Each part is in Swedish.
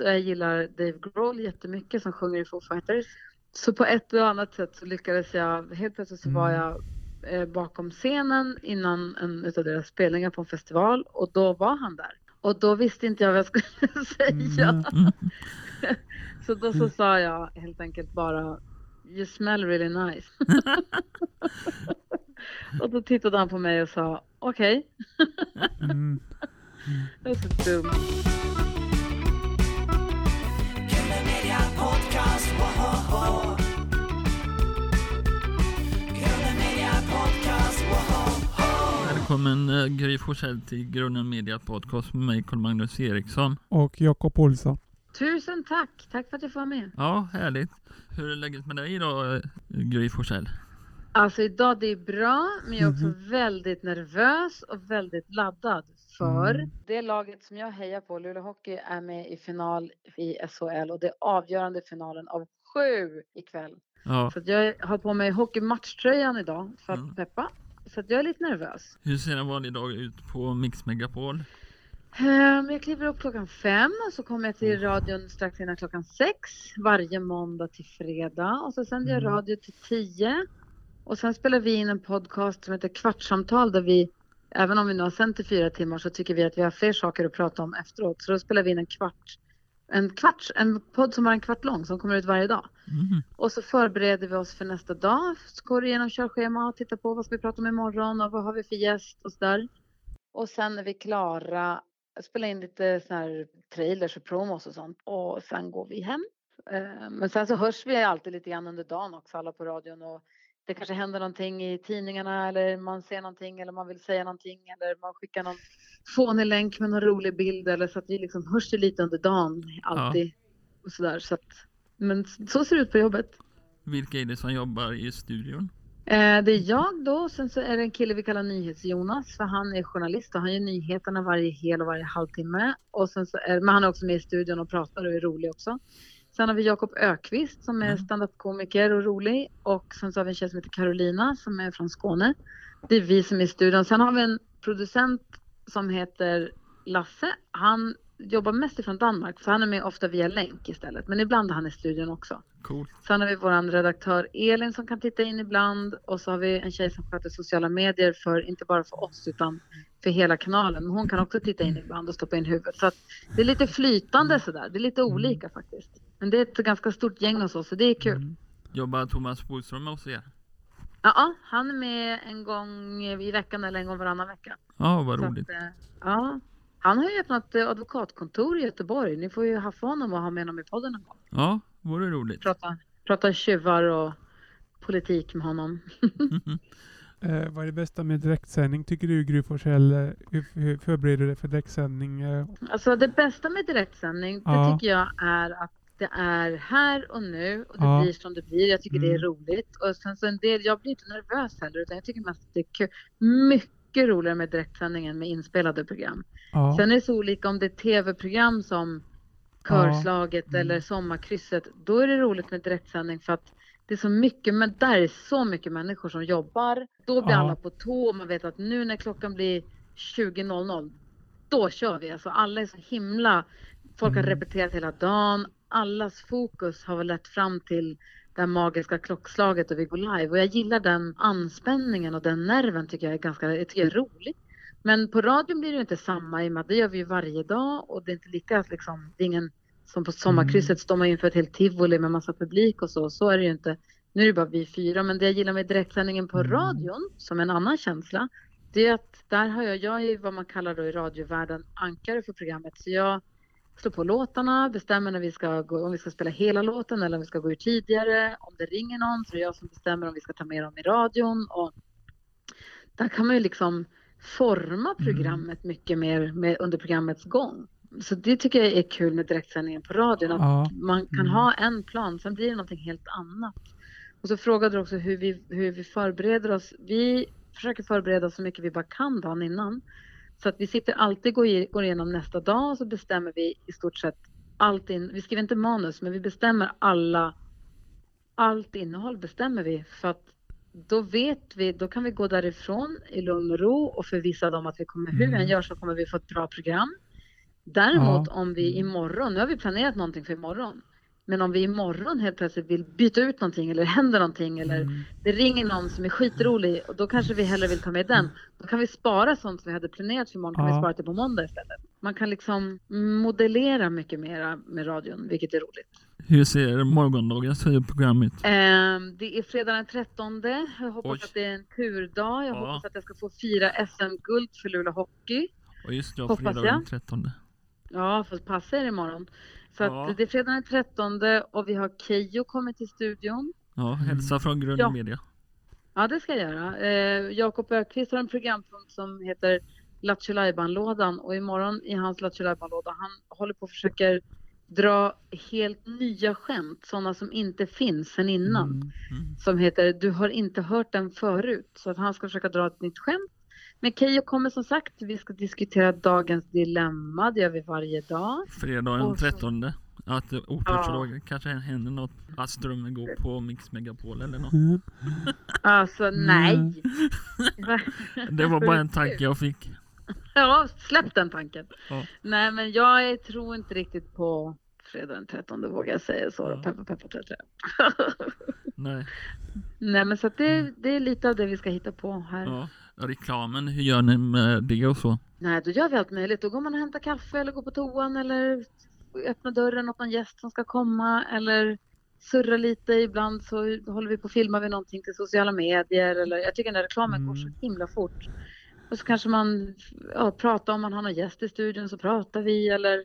och jag gillar Dave Grohl jättemycket som sjunger i Foo Fighters. Så på ett eller annat sätt så lyckades jag, helt plötsligt så var Mm. jag eh, bakom scenen innan en utav deras spelningar på en festival och då var han där. Och då visste inte jag vad jag skulle säga. Mm. Så då så sa jag helt enkelt bara You smell really nice. och då tittade han på mig och sa okej. Mm. Det var så dumt. Podcast, woho! Kule Media Podcast, woho! Välkommen eh, Gry Forssell till Grunden Media Podcast med mig Carl-Magnus Eriksson. Och Jakob Olsson. Tusen tack. Tack för att jag får vara med. Ja, härligt. Hur är läget med dig idag, eh, Gry Forssell? Alltså idag det är bra, men jag är också Mhm. väldigt nervös och väldigt laddad. För Mm. det laget som jag hejar på, Luleå Hockey, är med i final i SHL och det är avgörande finalen av sju ikväll. Ja, Så jag har på mig hockeymatchtröjan idag för att Mm. peppa. Så att jag är lite nervös. hur ser en vanlig dag ut på Mix Megapol? Ehm, Jag kliver upp klockan fem och så kommer jag till radion strax innan klockan sex varje måndag till fredag och så sänder jag Mm. radio till tio och sen spelar vi in en podcast som heter Kvartssamtal där vi även om vi nu har sänt i fyra timmar så tycker vi att vi har fler saker att prata om efteråt så då spelar vi in en kvart en kvart, en podd som är en kvart lång som kommer ut varje dag. Mm. Och så förbereder vi oss för nästa dag. Så går igenom körschema och tittar på vad ska vi prata om imorgon och vad har vi för gäst och sådär. Och sen är vi klara, spela in lite sån här trailers och promos och sånt och sen går vi hem. Eh, Men sen så hörs vi alltid lite grann under dagen också alla på radion och det kanske händer någonting i tidningarna eller man ser någonting eller man vill säga någonting eller man skickar någon fånig länk med någon rolig bild eller så att vi liksom hörs ju lite under dagen alltid. Och sådär, så att, men så ser det ut på jobbet. Vilka är det som jobbar i studion? Eh, det är jag då, sen så är det en kille vi kallar NyhetsJonas för han är journalist och han gör nyheterna varje hel och varje halvtimme. Och sen så är, men han är också med i studion och pratar och är rolig också. Sen har vi Jakob Ökvist som är Mm. standup-komiker och rolig. Och sen så har vi en tjej som heter Carolina som är från Skåne. Det är vi som är i studion. Sen har vi en producent som heter Lasse. Han jobbar mest ifrån Danmark för han är med ofta via länk istället. Men ibland är han i studion också. Coolt. Sen har vi vår redaktör Elin som kan titta in ibland och så har vi en tjej som sköter sociala medier för inte bara för oss utan för hela kanalen. Men hon kan också titta in ibland och stoppa in huvudet. Så att det är lite flytande sådär. Det är lite olika faktiskt. Men det är ett ganska stort gäng hos oss så det är kul. Mm. Jobbar Thomas Bodström med oss er? Ja, han är med en gång i veckan eller en gång varannan vecka. Ja, vad roligt. Att, eh, ja. Han har ju öppnat eh, advokatkontor i Göteborg. Ni får ju haffa honom och ha med honom i podden en gång. Ja, vore roligt. Prata, prata tjuvar och politik med honom. Eh, vad är det bästa med direktsändning tycker du Gry Forssell? Eh, Hur, hur förbereder du dig för direktsändning? Alltså det bästa med direktsändning, Ja. det tycker jag är att det är här och nu och det Ja. blir som det blir. Jag tycker det är Mm. roligt. Och sen så en del, jag blir inte nervös heller utan jag tycker mest att det är kul. Mycket roligare med direktsändning än med inspelade program. ja. Sen är det så olika om det är tv-program som Körslaget Mm. eller Sommarkrysset. Då är det roligt med direktsändning för att det är så mycket, men där är så mycket människor som jobbar. Då blir Ja. alla på tå och man vet att nu när klockan blir 20.00 då kör vi. Alltså alla är så himla, folk har Mm. repeterat hela dagen. Allas fokus har väl lett fram till det här magiska klockslaget och vi går live. Och jag gillar den anspänningen och den nerven tycker jag är ganska, jag tycker jag är roligt. Men på radion blir det inte samma i och med att det gör vi ju varje dag och det är inte lika liksom, det är ingen som på sommarkrysset står man inför ett helt tivoli med massa publik och så. Så är det ju inte. Nu är det bara vi fyra, men det jag gillar med direktsändningen på Mm. radion, som en annan känsla, det är att där har jag, jag är vad man kallar då i radiovärlden ankare för programmet. Så jag slår på låtarna, bestämmer när vi ska gå, om vi ska spela hela låten eller om vi ska gå ut tidigare. Om det ringer någon så är det jag som bestämmer om vi ska ta med dem i radion. Och där kan man ju liksom forma programmet mycket mer med, under programmets gång. Så det tycker jag är kul med direktsändningen på radion. Att Ja. man kan Mm. ha en plan, sen blir det någonting helt annat. Och så frågade du också hur vi, hur vi förbereder oss. Vi försöker förbereda oss så mycket vi bara kan dagen innan. Så att vi sitter alltid och går igenom nästa dag och så bestämmer vi i stort sett allt in. Vi skriver inte manus, men vi bestämmer alla. Allt innehåll bestämmer vi för att då vet vi, då kan vi gå därifrån i lugn och ro och förvissa dem att vi kommer, hur vi än Mm. gör så kommer vi få ett bra program. Däremot Ja. om vi imorgon, nu har vi planerat någonting för imorgon, men om vi imorgon helt plötsligt vill byta ut någonting eller händer någonting eller Mm. det ringer någon som är skitrolig och då kanske vi hellre vill ta med den. Då kan vi spara sånt som vi hade planerat för imorgon, kan vi Ja. spara det på måndag istället. Man kan liksom modellera mycket mera med radion, vilket är roligt. Hur ser morgondagens program ut? Ehm, det är fredag den 13. Jag hoppas Oj. att det är en turdag. Jag Ja. hoppas att jag ska få fira SM-guld för Luleå Hockey. Och just det, Hoppas fredag den 13. Ja, fast passa er imorgon. Så Ja. att det är fredag den 13 och vi har Keyyo kommit till studion. Ja, hälsa från Grund Ja. Media. Ja, det ska jag göra. Eh, Jakob Ökvist har en programpunkt som heter Lattjo lådan och imorgon i hans Lattjo låda han håller på och försöker dra helt nya skämt, sådana som inte finns sen innan. Mm. Mm. som heter Du har inte hört den förut. Så att han ska försöka dra ett nytt skämt. Men Keyyo kommer som sagt, vi ska diskutera dagens dilemma, det gör vi varje dag. Fredag den Och så- 13. Att eh, otursdagar kanske händer något. Att strömmen går på Mix Megapol eller något. Mm. Alltså Mm. nej! Det var bara en tanke jag fick. Ja, släpp den tanken. Ja. Nej men jag tror inte riktigt på fredag den 13, vågar jag säga så. Ja. Peppar trä, trä. Nej. Nej men så att det, det är lite av det vi ska hitta på här. Ja. Reklamen, hur gör ni med det och så? Nej, då gör vi allt möjligt. Då går man och hämtar kaffe eller går på toan eller öppnar dörren åt någon gäst som ska komma eller surrar lite. Ibland så håller vi på och filmar vi någonting till sociala medier eller jag tycker den där reklamen går så Mm. himla fort. Och så kanske man ja, pratar om man har någon gäst i studion så pratar vi eller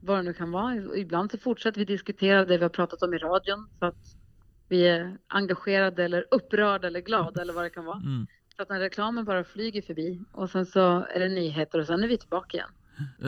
vad det nu kan vara. Ibland så fortsätter vi diskutera det vi har pratat om i radion så att vi är engagerade eller upprörda eller glada eller vad det kan vara. Mm. Så att när reklamen bara flyger förbi och sen så är det nyheter och sen är vi tillbaka igen.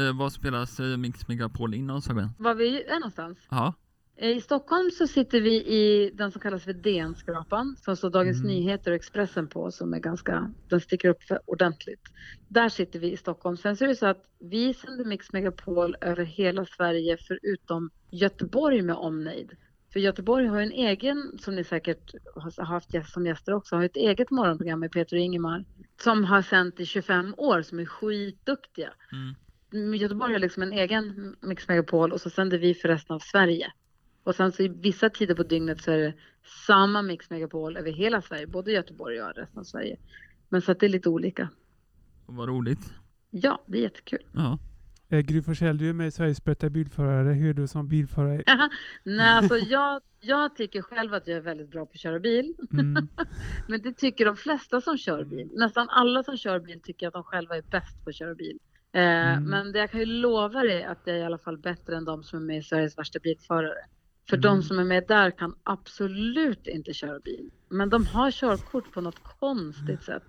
Eh, vad spelas eh, Mix Megapol in någonstans? Var vi är någonstans? Ja. Eh, I Stockholm så sitter vi i den som kallas för DN-skrapan som står Dagens Mm. Nyheter och Expressen på som är ganska, den sticker upp ordentligt. Där sitter vi i Stockholm. Sen så är det så att vi sänder Mix Megapol över hela Sverige förutom Göteborg med omnejd. För Göteborg har en egen, som ni säkert har haft som gäster också, har ett eget morgonprogram med Peter och Ingemar som har sänt i 25 år som är skitduktiga. Mm, Göteborg har liksom en egen Mix Megapol och så sänder vi för resten av Sverige. Och sen så i vissa tider på dygnet så är det samma Mix Megapol över hela Sverige, både Göteborg och resten av Sverige. Men så att det är lite olika. Vad roligt. Ja, det är jättekul. Ja. Eh, Gry Forssell, du är med i Sveriges bästa bilförare. Hur är du som bilförare? Nej, alltså jag, jag tycker själv att jag är väldigt bra på att köra bil. Mm. Men det tycker de flesta som kör bil. Nästan alla som kör bil tycker att de själva är bäst på att köra bil. Eh, Mm. Men det jag kan ju lova dig att jag är i alla fall bättre än de som är med i Sveriges värsta bilförare. För Mm. de som är med där kan absolut inte köra bil. Men de har körkort på något konstigt sätt.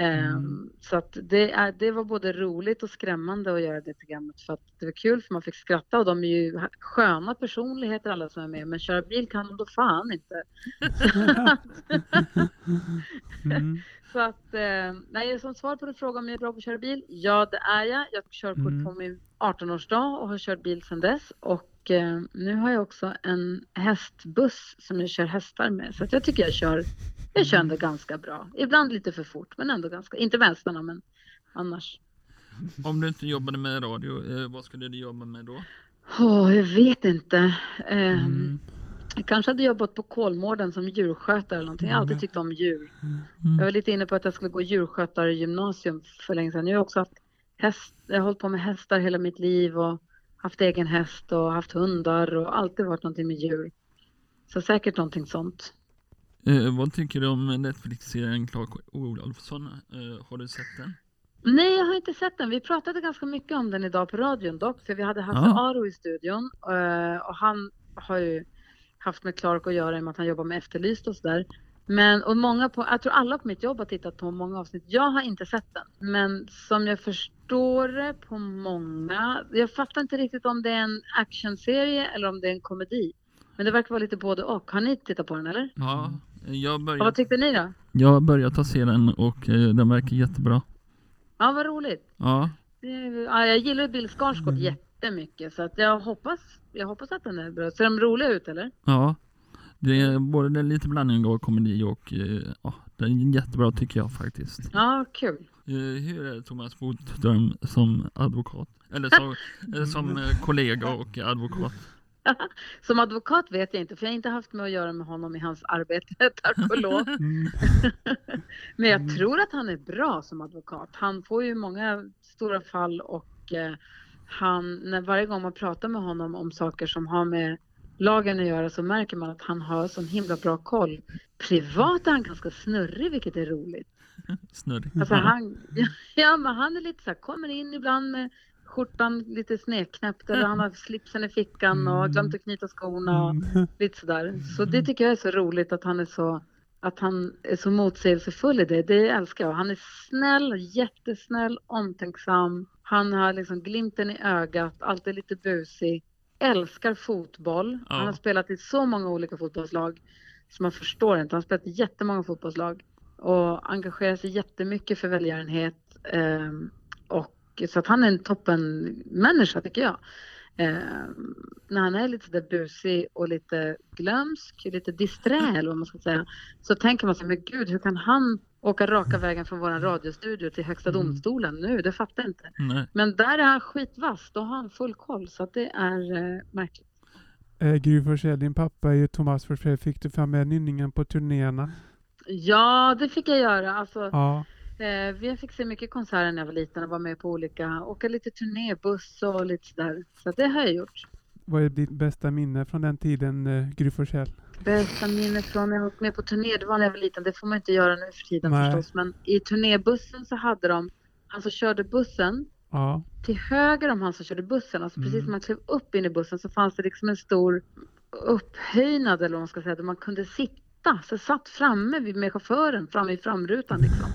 Mm. Så att det, är, det var både roligt och skrämmande att göra det programmet. För att det var kul för man fick skratta och de är ju sköna personligheter alla som är med. Men köra bil kan de då fan inte. Mm. Så att, eh, nej, som svar på din fråga om jag är bra på att köra bil, ja det är jag. Jag tog körkort Mm. på min 18-årsdag och har kört bil sedan dess. Och eh, nu har jag också en hästbuss som jag kör hästar med. Så att jag tycker jag kör, jag kör ändå ganska bra. Ibland lite för fort, men ändå ganska, inte hästarna men annars. Om du inte jobbade med radio, eh, vad skulle du jobba med då? Åh, jag vet inte. Eh, Mm. Jag kanske hade jobbat på Kolmården som djurskötare eller någonting. Jag har alltid Mm. tyckt om djur. Mm. Jag var lite inne på att jag skulle gå djurskötargymnasium för länge sedan. Jag har också haft häst, jag har hållit på med hästar hela mitt liv och haft egen häst och haft hundar och alltid varit någonting med djur. Så säkert någonting sånt. Eh, vad tycker du om Netflix-serien Clark Olofsson? Eh, har du sett den? Nej, jag har inte sett den. Vi pratade ganska mycket om den idag på radion dock, för vi hade Hasse Ja. Aro i studion eh, och han har ju haft med Clark att göra i och med att han jobbar med Efterlyst och sådär. Men, och många på, jag tror alla på mitt jobb har tittat på många avsnitt. Jag har inte sett den. Men som jag förstår det på många, jag fattar inte riktigt om det är en actionserie eller om det är en komedi. Men det verkar vara lite både och. Har ni tittat på den eller? Ja, jag Och vad tyckte ni då? jag har börjat att se den och eh, den verkar jättebra. Ja, vad roligt. Ja, Ja, jag gillar ju Bill Skarsgård Mm. jättemycket så att jag hoppas, jag hoppas att den är bra. Ser de roliga ut eller? ja. Det är både lite blandning av komedi och eh, ja, den är jättebra tycker jag faktiskt. Ja, kul. Eh, hur är Thomas Bodström som advokat? Eller så, eh, som kollega och advokat. Som advokat vet jag inte, för jag har inte haft med att göra med honom i hans arbete, tack och lov. Mm. Men jag Mm. tror att han är bra som advokat. Han får ju många stora fall och eh, han, när varje gång man pratar med honom om saker som har med lagen att göra så märker man att han har sån himla bra koll. Privat är han ganska snurrig, vilket är roligt. Snurrig. Alltså han, ja, men han är lite så här, kommer in ibland med skjortan lite snedknäppt eller han har slipsen i fickan och har glömt att knyta skorna och Mm. lite sådär. Så det tycker jag är så roligt att han är så att han är så motsägelsefull i det. Det älskar jag. Han är snäll, jättesnäll, omtänksam. Han har liksom glimten i ögat, alltid lite busig. Älskar fotboll. Ja. Han har spelat i så många olika fotbollslag så man förstår inte. Han har spelat i jättemånga fotbollslag och engagerar sig jättemycket för välgörenhet. ehm, och så att han är en toppenmänniska tycker jag. Ehm, när han är lite sådär busig och lite glömsk, lite disträ eller vad man ska säga, så tänker man sig, men gud, hur kan han åka raka vägen från våran radiostudio till Högsta Mm. domstolen nu? Det fattar jag inte. Nej. Men där är han skitvass, då har han full koll, så att det är eh, märkligt. Eh, Gry Forssell, din pappa är ju Thomas Forssell. Fick du fram med nynningen på turnéerna? Ja, det fick jag göra. Alltså, Ja. Eh, vi fick se mycket konserter när jag var liten och var med på olika, åka lite turnébuss och lite sådär. Så det har jag gjort. Vad är ditt bästa minne från den tiden, eh, Gry? Bästa minne från när jag var med på turné, det var när jag var liten. Det får man inte göra nu för tiden Nej. förstås. Men i turnébussen så hade de, han som körde bussen, Ja. till höger om han som körde bussen, alltså precis Mm. när man klev upp in i bussen så fanns det liksom en stor upphöjnad eller vad man ska säga, där man kunde sitta. Så jag satt framme med chauffören, framme i framrutan liksom.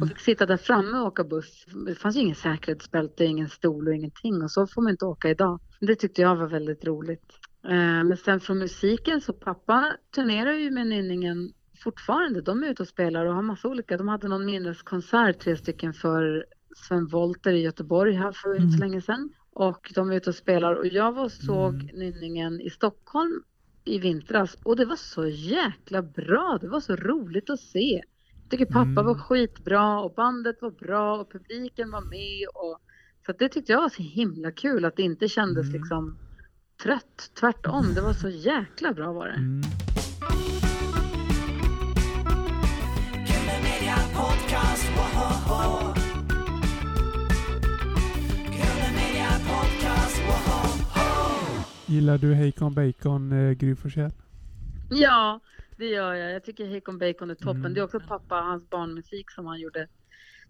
Och fick sitta där framme och åka buss. Det fanns ju ingen säkerhetsbälte, ingen stol och ingenting och så får man inte åka idag. Det tyckte jag var väldigt roligt. Eh, Men sen från musiken så pappa turnerar ju med Nynningen fortfarande. De är ute och spelar och har massa olika. De hade någon minneskonsert, tre stycken för Sven Wollter i Göteborg här för inte så länge sedan. Och de är ute och spelar och jag var och såg Mm. Nynningen i Stockholm i vintras och det var så jäkla bra. Det var så roligt att se. Tycker pappa Mm. var skitbra och bandet var bra och publiken var med. Och, så det tyckte jag var så himla kul att det inte kändes Mm. liksom trött. Tvärtom, det var så jäkla bra var det. Mm. Gillar du Heikon Bacon, eh, Gry Forssell? Ja, det gör jag. Jag tycker Hakon Bacon är toppen. Mm. Det är också pappa, hans barnmusik som han gjorde.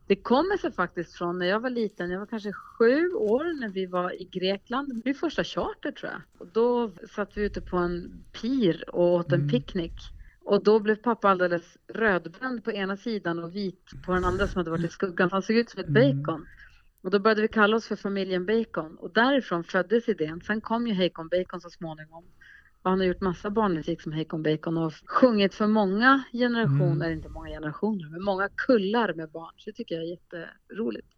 Det kommer sig faktiskt från när jag var liten. Jag var kanske sju år när vi var i Grekland. Min första charter tror jag. Och då satt vi ute på en pir och åt en Mm. picknick. Och då blev pappa alldeles rödbränd på ena sidan och vit på den andra som hade varit i skuggan. Han såg ut som ett Mm. bacon. Och då började vi kalla oss för familjen Bacon. Och därifrån föddes idén. Sen kom ju Hakon Bacon så småningom. Och han har gjort massa barnmusik som Hakon Bacon och sjungit för många generationer, Mm. inte många generationer, men många kullar med barn. Så det tycker jag är jätteroligt.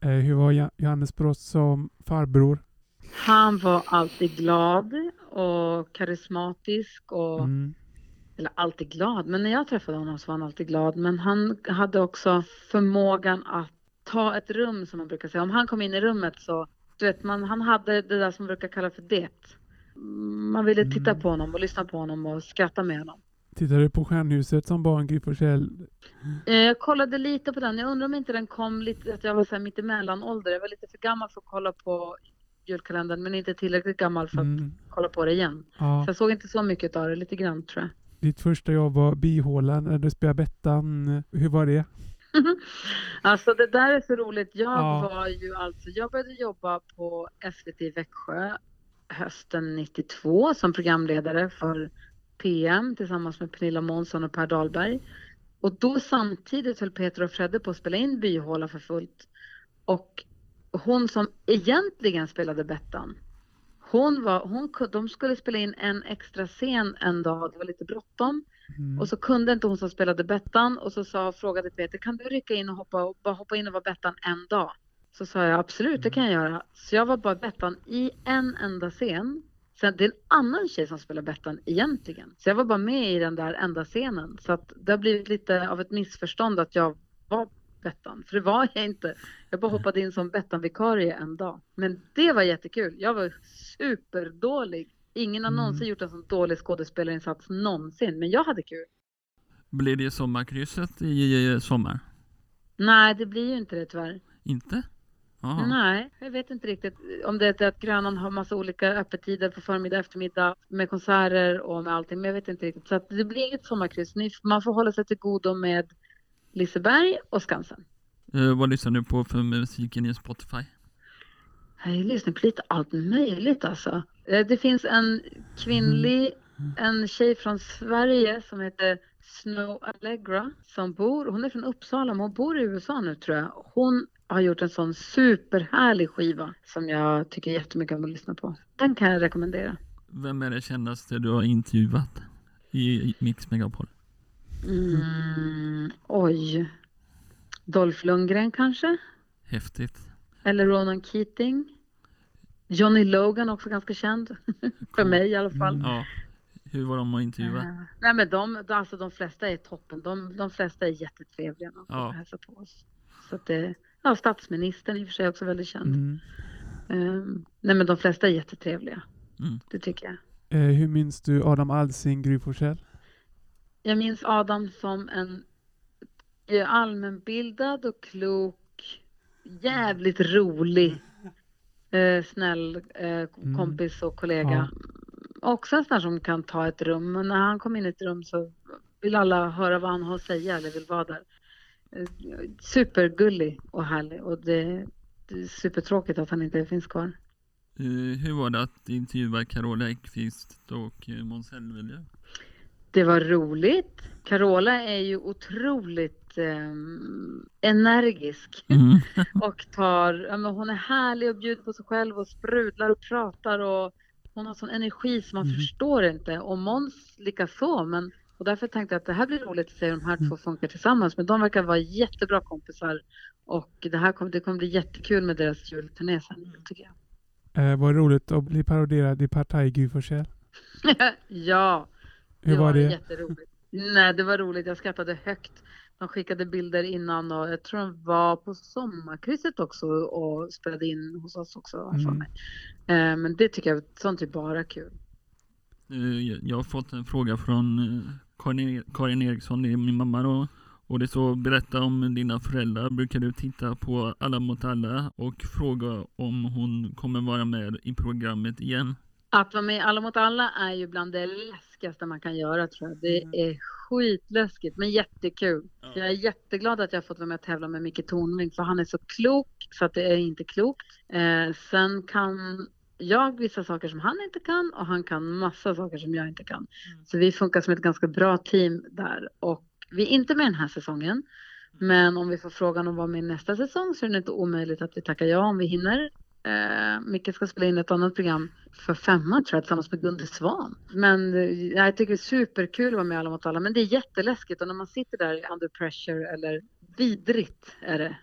Eh, hur var Johannes Brost som farbror? Han var alltid glad och karismatisk och, Mm. eller alltid glad, men när jag träffade honom så var han alltid glad. Men han hade också förmågan att ta ett rum som man brukar säga. Om han kom in i rummet så, du vet, man, han hade det där som man brukar kalla för det. Man ville titta Mm. på honom och lyssna på honom och skratta med honom. Tittade du på Stjärnhuset som barn, Gry? Eh, Jag kollade lite på den. Jag undrar om inte den kom lite, att jag var så här mitt emellan ålder. Jag var lite för gammal för att kolla på julkalendern men inte tillräckligt gammal för att Mm. kolla på det igen. Ja. Så jag såg inte så mycket av det, lite grann tror jag. Ditt första jobb var bihålan när du spelade Bettan. Hur var det? Alltså det där är så roligt. Jag Ja. var ju alltså, jag började jobba på SVT i Växjö hösten 92 som programledare för PM tillsammans med Pernilla Månsson och Per Dahlberg. Och då samtidigt höll Peter och Fredde på att spela in Byhåla för fullt. Och hon som egentligen spelade Bettan, hon var, hon, de skulle spela in en extra scen en dag, det var lite bråttom. Mm. Och så kunde inte hon som spelade Bettan och så sa, frågade Peter, kan du rycka in och hoppa, och bara hoppa in och vara Bettan en dag? Så sa jag absolut, det kan jag göra. Så jag var bara Bettan i en enda scen. Sen det är en annan tjej som spelar Bettan egentligen. Så jag var bara med i den där enda scenen. Så att det har blivit lite av ett missförstånd att jag var Bettan, för det var jag inte. Jag bara hoppade in som Bettan-vikarie en dag. Men det var jättekul. Jag var superdålig. Ingen har Mm. någonsin gjort en sån dålig skådespelarinsats någonsin, men jag hade kul. Blir det sommarkrysset i sommar? Nej, det blir ju inte det tyvärr. Inte? Jaha. Nej, jag vet inte riktigt om det är att Grönan har massa olika öppettider på förmiddag, eftermiddag med konserter och med allting, men jag vet inte riktigt. Så det blir inget sommarkryss. Man får hålla sig till godo med Liseberg och Skansen. Eh, vad lyssnar du på för musiken i Spotify? Jag lyssnar på lite allt möjligt alltså. Eh, Det finns en kvinnlig, en tjej från Sverige som heter Snow Allegra som bor, hon är från Uppsala men hon bor i USA nu tror jag. Hon har gjort en sån superhärlig skiva som jag tycker jättemycket om att lyssna på. Den kan jag rekommendera. Vem är det kändaste du har intervjuat i Mix Megapol? Mm, oj. Dolph Lundgren kanske? Häftigt. Eller Ronan Keating? Johnny Logan också ganska känd. För mig i alla fall. Mm. Ja. Hur var de att intervjua? Eh, Nej men de, alltså de flesta är toppen. De, de flesta är jättetrevliga när de Ja. hälsar på oss. Så det, ja statsministern i och för sig också väldigt känd. Mm. Ehm, nej men de flesta är jättetrevliga. Mm. Det tycker jag. Eh, hur minns du Adam Alsing, Gry Forssell? Jag minns Adam som en eh, allmänbildad och klok, jävligt rolig, eh, snäll eh, Mm. kompis och kollega. Också en sån som kan ta ett rum. Men när han kom in i ett rum så vill alla höra vad han har att säga eller vill vara där. Eh, Supergullig och härlig och det, det är supertråkigt att han inte finns kvar. Eh, hur var det att intervjua Carola Ekqvist och eh, Måns Zelmerlöw? Det var roligt. Carola är ju otroligt ehm, energisk Mm. och tar, ja, men hon är härlig och bjuder på sig själv och sprudlar och pratar och hon har sån energi som man Mhm. förstår inte och Måns lika så men och därför tänkte jag att det här blir roligt att se hur de här Mm. två funkar tillsammans men de verkar vara jättebra kompisar och det här kommer, det kommer bli jättekul med deras julturné sen tycker jag. Eh, var det roligt att bli paroderad i Partaj Forssell? ja, Hur det var det? jätteroligt. Nej, det var roligt. Jag skrattade högt. De skickade bilder innan och jag tror de var på sommarkrysset också och spelade in hos oss också. Mm. Eh, Men det tycker jag, sånt är bara kul. Eh, jag- har fått en fråga från eh, Karin, E- Karin Eriksson, det är min mamma då. Och det står berätta om dina föräldrar. Brukar du titta på Alla mot alla och fråga om hon kommer vara med i programmet igen? Att vara med i Alla mot alla är ju bland det läskigaste man kan göra tror jag. Det är skitläskigt men jättekul. Ja. Jag är jätteglad att jag har fått vara med och tävla med Micke Tornving för han är så klok så att det är inte klokt. Eh, sen kan jag vissa saker som han inte kan och han kan massa saker som jag inte kan. Så vi funkar som ett ganska bra team där och vi är inte med den här säsongen. Men om vi får frågan om att vara med nästa säsong så är det inte omöjligt att vi tackar ja om vi hinner. Eh, Micke ska spela in ett annat program för femman tror jag tillsammans med Gunde Svan. Men eh, jag tycker det är superkul att vara med Alla mot alla men det är jätteläskigt och när man sitter där i under pressure eller vidrigt är det.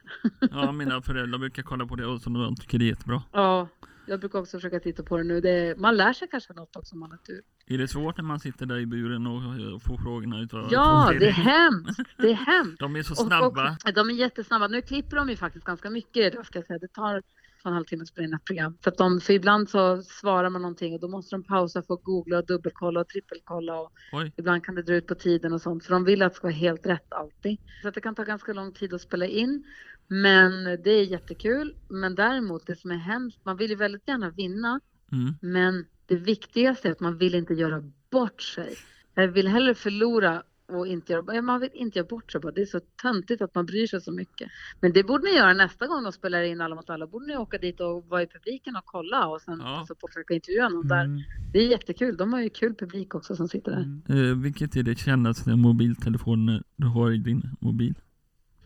Ja, mina föräldrar brukar kolla på det och de tycker det är jättebra. Ja, jag brukar också försöka titta på det nu. Det man lär sig kanske något också om man har tur. Är det svårt när man sitter där i buren och, och får frågorna utav Ja, det är hemskt. Det är hemskt. De är så Och- snabba. Och, de är jättesnabba. Nu klipper de ju faktiskt ganska mycket idag ska jag säga. Det tar två och en halv timme att spela in ett program. Så, att de, för ibland så svarar man någonting och då måste de pausa för att googla och dubbelkolla och trippelkolla. Och Oj. ibland kan det dra ut på tiden och sånt. För de vill att det ska vara helt rätt alltid. Så att det kan ta ganska lång tid att spela in. Men det är jättekul. Men däremot det som är hemskt, man vill ju väldigt gärna vinna. Mm. Men det viktigaste är att man vill inte göra bort sig. Jag vill hellre förlora och inte göra, man vill inte göra bort sig bara. Det är så töntigt att man bryr sig så mycket. Men det borde ni göra nästa gång de spelar in Alla mot alla. Borde ni åka dit och vara i publiken och kolla och sen Ja. så försöka intervjua någon där. Mm. Det är jättekul. De har ju kul publik också som sitter där. Mm. Eh, vilket är det kändaste mobiltelefonen du har i din mobil?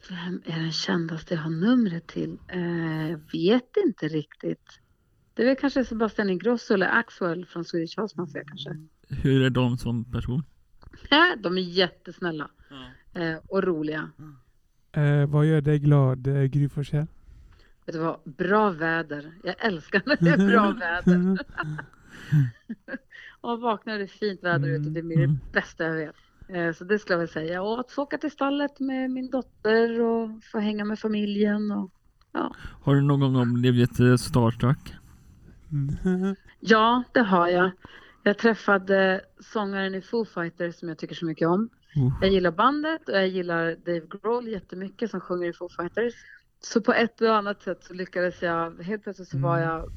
Vem är den kändaste jag har numret till? Eh, jag vet inte riktigt. Det är väl kanske Sebastian Ingrosso eller Axwell från Swedish House Mafia kanske. Hur är de som person? Ja, de är jättesnälla eh, och roliga. Eh, vad gör dig glad, eh, Gry Forssell? Vet du vad? Bra väder. Jag älskar när det är bra väder. Och vaknar det är fint väder ute. Det blir det Mm. bästa jag vet. Eh, Så det skulle jag väl säga. Och att få åka till stallet med min dotter och få hänga med familjen. Och... Har du någon gång blivit eh, starstruck? Mm. Ja, det har jag. Jag träffade sångaren i Foo Fighters som jag tycker så mycket om. Oh. Jag gillar bandet och jag gillar Dave Grohl jättemycket som sjunger i Foo Fighters. Så på ett och annat sätt så lyckades jag, helt plötsligt så var Mm. jag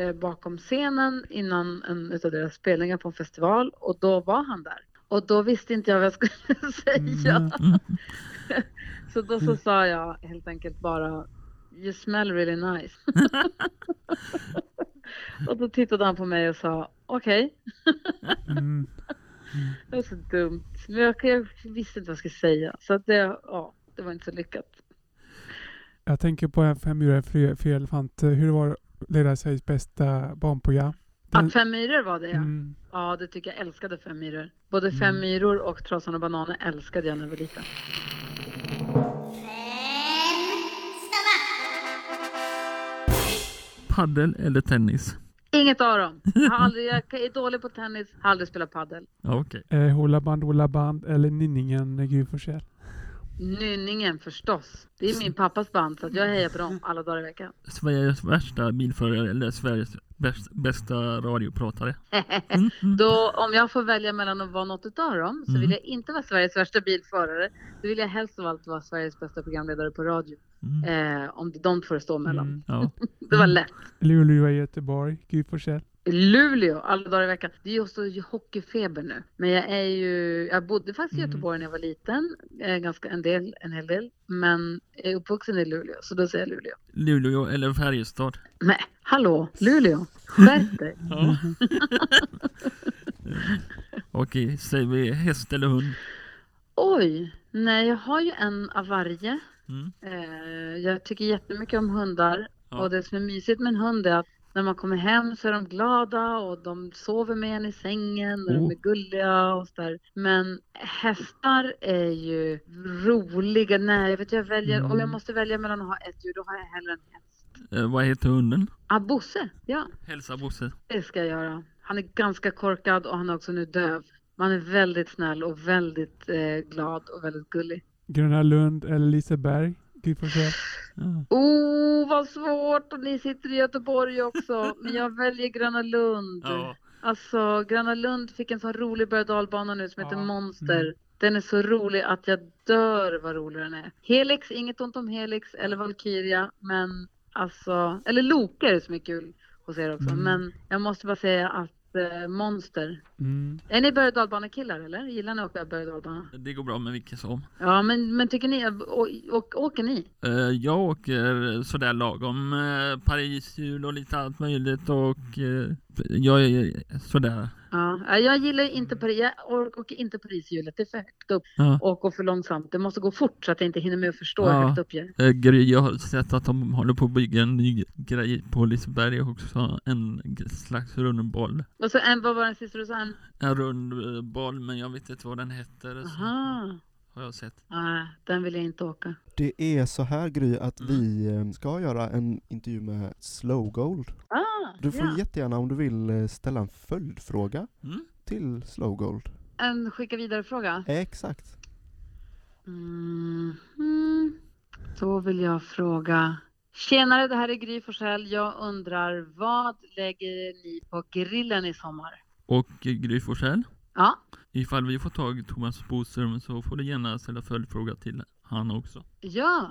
eh, bakom scenen innan en utav deras spelningar på en festival och då var han där. Och då visste inte jag vad jag skulle säga. Mm. Mm. Så då så sa jag helt enkelt bara You smell really nice. och då tittade han på mig och sa okej. Mm. Det var så dumt. Men jag, jag visste inte vad jag skulle säga. Så att det, ja, det var inte så lyckat. Jag tänker på en femmyror fri, fri elefant. Hur var lära sig bästa barnprogram? Att Fem myror var det ja. Mm. Ja, det tycker jag. älskade Fem myror. Både Fem Mm. myror och Trasan och bananer älskade jag när jag var liten. Paddel eller tennis? Inget av dem. Jag, aldrig, jag är dålig på tennis, har aldrig spelat padel. Okej. Eh, Hålla band, hålla band eller Ninningen eh, Gry Forssell? Nynningen förstås. Det är min pappas band så att jag hejar på dem alla dagar i veckan. Sveriges värsta bilförare eller Sveriges bäst, bästa radiopratare? Mm, mm. Då, om jag får välja mellan att vara något utav dem så Mm. vill jag inte vara Sveriges värsta bilförare. Då vill jag helst av allt vara Sveriges bästa programledare på radio. Mm. Eh, om de får stå mellan. Mm. Ja. Det var lätt. Luleå Göteborg, Gry Forssell. Luleå alla dagar i veckan. Det är ju också hockeyfeber nu. Men jag är ju, jag bodde faktiskt i Mm. Göteborg när jag var liten. Eh, ganska en del, en hel del. Men jag är uppvuxen i Luleå, så då säger jag Luleå. Luleå eller Färjestad? Men hallå, Luleå, skärp dig. Okej, säger vi häst eller hund? Oj, nej jag har ju en av varje. Mm. Eh, jag tycker jättemycket om hundar. Ja. Och det som är mysigt med en hund är att när man kommer hem så är de glada och de sover med en i sängen och Oh. de är gulliga och sådär. Men hästar är ju roliga. Nej, jag vet jag väljer, om jag Mm. måste välja mellan att ha ett djur då har jag hellre en häst. Eh, vad heter hunden? Ah, Bosse, ja Hälsa Bosse. det ska jag göra. Han är ganska korkad och han är också nu döv. Man är väldigt snäll och väldigt eh, glad och väldigt gullig. Gröna Lund eller Liseberg, Gry Forssell. Ja. Oh, vad svårt! Och ni sitter i Göteborg också. Men jag väljer Gröna Lund. Ja. Alltså, Gröna Lund fick en sån rolig berg dalbana nu som heter Ja, Monster. mm. Den är så rolig att jag dör vad rolig den är. Helix, inget ont om Helix eller Valkyria, men alltså, eller Loke är det som är kul hos er också. Mm. Men jag måste bara säga att Monster. Mm. Är ni berg och dalbanekillar eller? Gillar ni att åka berg och? Det går bra med vilken som. Ja, men, men tycker ni, och, och, åker ni? Eh, jag åker sådär lagom. Uh, Paris-hjul och lite allt möjligt och eh, jag är sådär. Ja, jag gillar inte Paris, jag or- åker inte Parishjulet, det är för högt upp Ja. och går för långsamt. Det måste gå fort så att jag inte hinner med att förstå Ja. hur högt upp jag är. Eh, jag har sett att de håller på att bygga en ny grej på Liseberg också. En slags rund boll. Och så en, vad var den sista du sa? En? En rund eh, boll, men jag vet inte vad den heter. Så har jag sett. nej, den vill jag inte åka. Det är så här Gry att Mm. vi eh, ska göra en intervju med Slow Gold. Ah, Du får ja. jättegärna om du vill eh, ställa en följdfråga Mm. till Slow Gold. En skicka vidare fråga. Exakt. Mm, mm. Då vill jag fråga. Tjenare, det här är Gry Forssell. Jag undrar, vad lägger ni på grillen i sommar? Och Gry Forssell, Ja, ifall vi får tag i Thomas Boström så får du gärna ställa följdfråga till han också. Ja.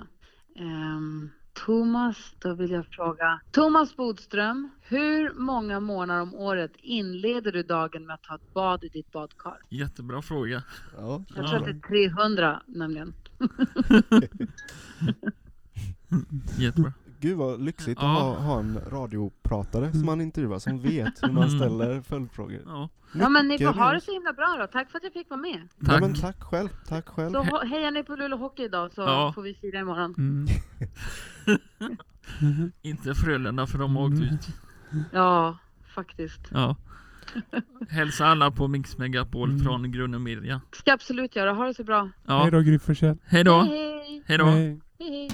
Ehm, Thomas, då vill jag fråga. Thomas Bodström, hur många månader om året inleder du dagen med att ta ett bad i ditt badkar? Jättebra fråga. Ja, Jag tror att det är 300 nämligen. Jättebra. Gud vad lyxigt Ja. att ha, ha en radiopratare som man intervjuar som vet hur man Mm. ställer följdfrågor. Ja. Ja men ni får ha det så himla bra då. Tack för att jag fick vara med. Ja, Tack. men tack själv, tack själv. Så hejar ni på Luleå Hockey idag så Ja. får vi fira imorgon. Mm. Inte Frölunda för de har åkt Mm. ut. Ja, faktiskt. Ja. Hälsa alla på Mix Megapol Mm. från Grunne Media. Ska absolut göra. Ha det så bra. Ja. Hej då Gry. Hej då. Hej hej. Hej då. Hej. hej, hej.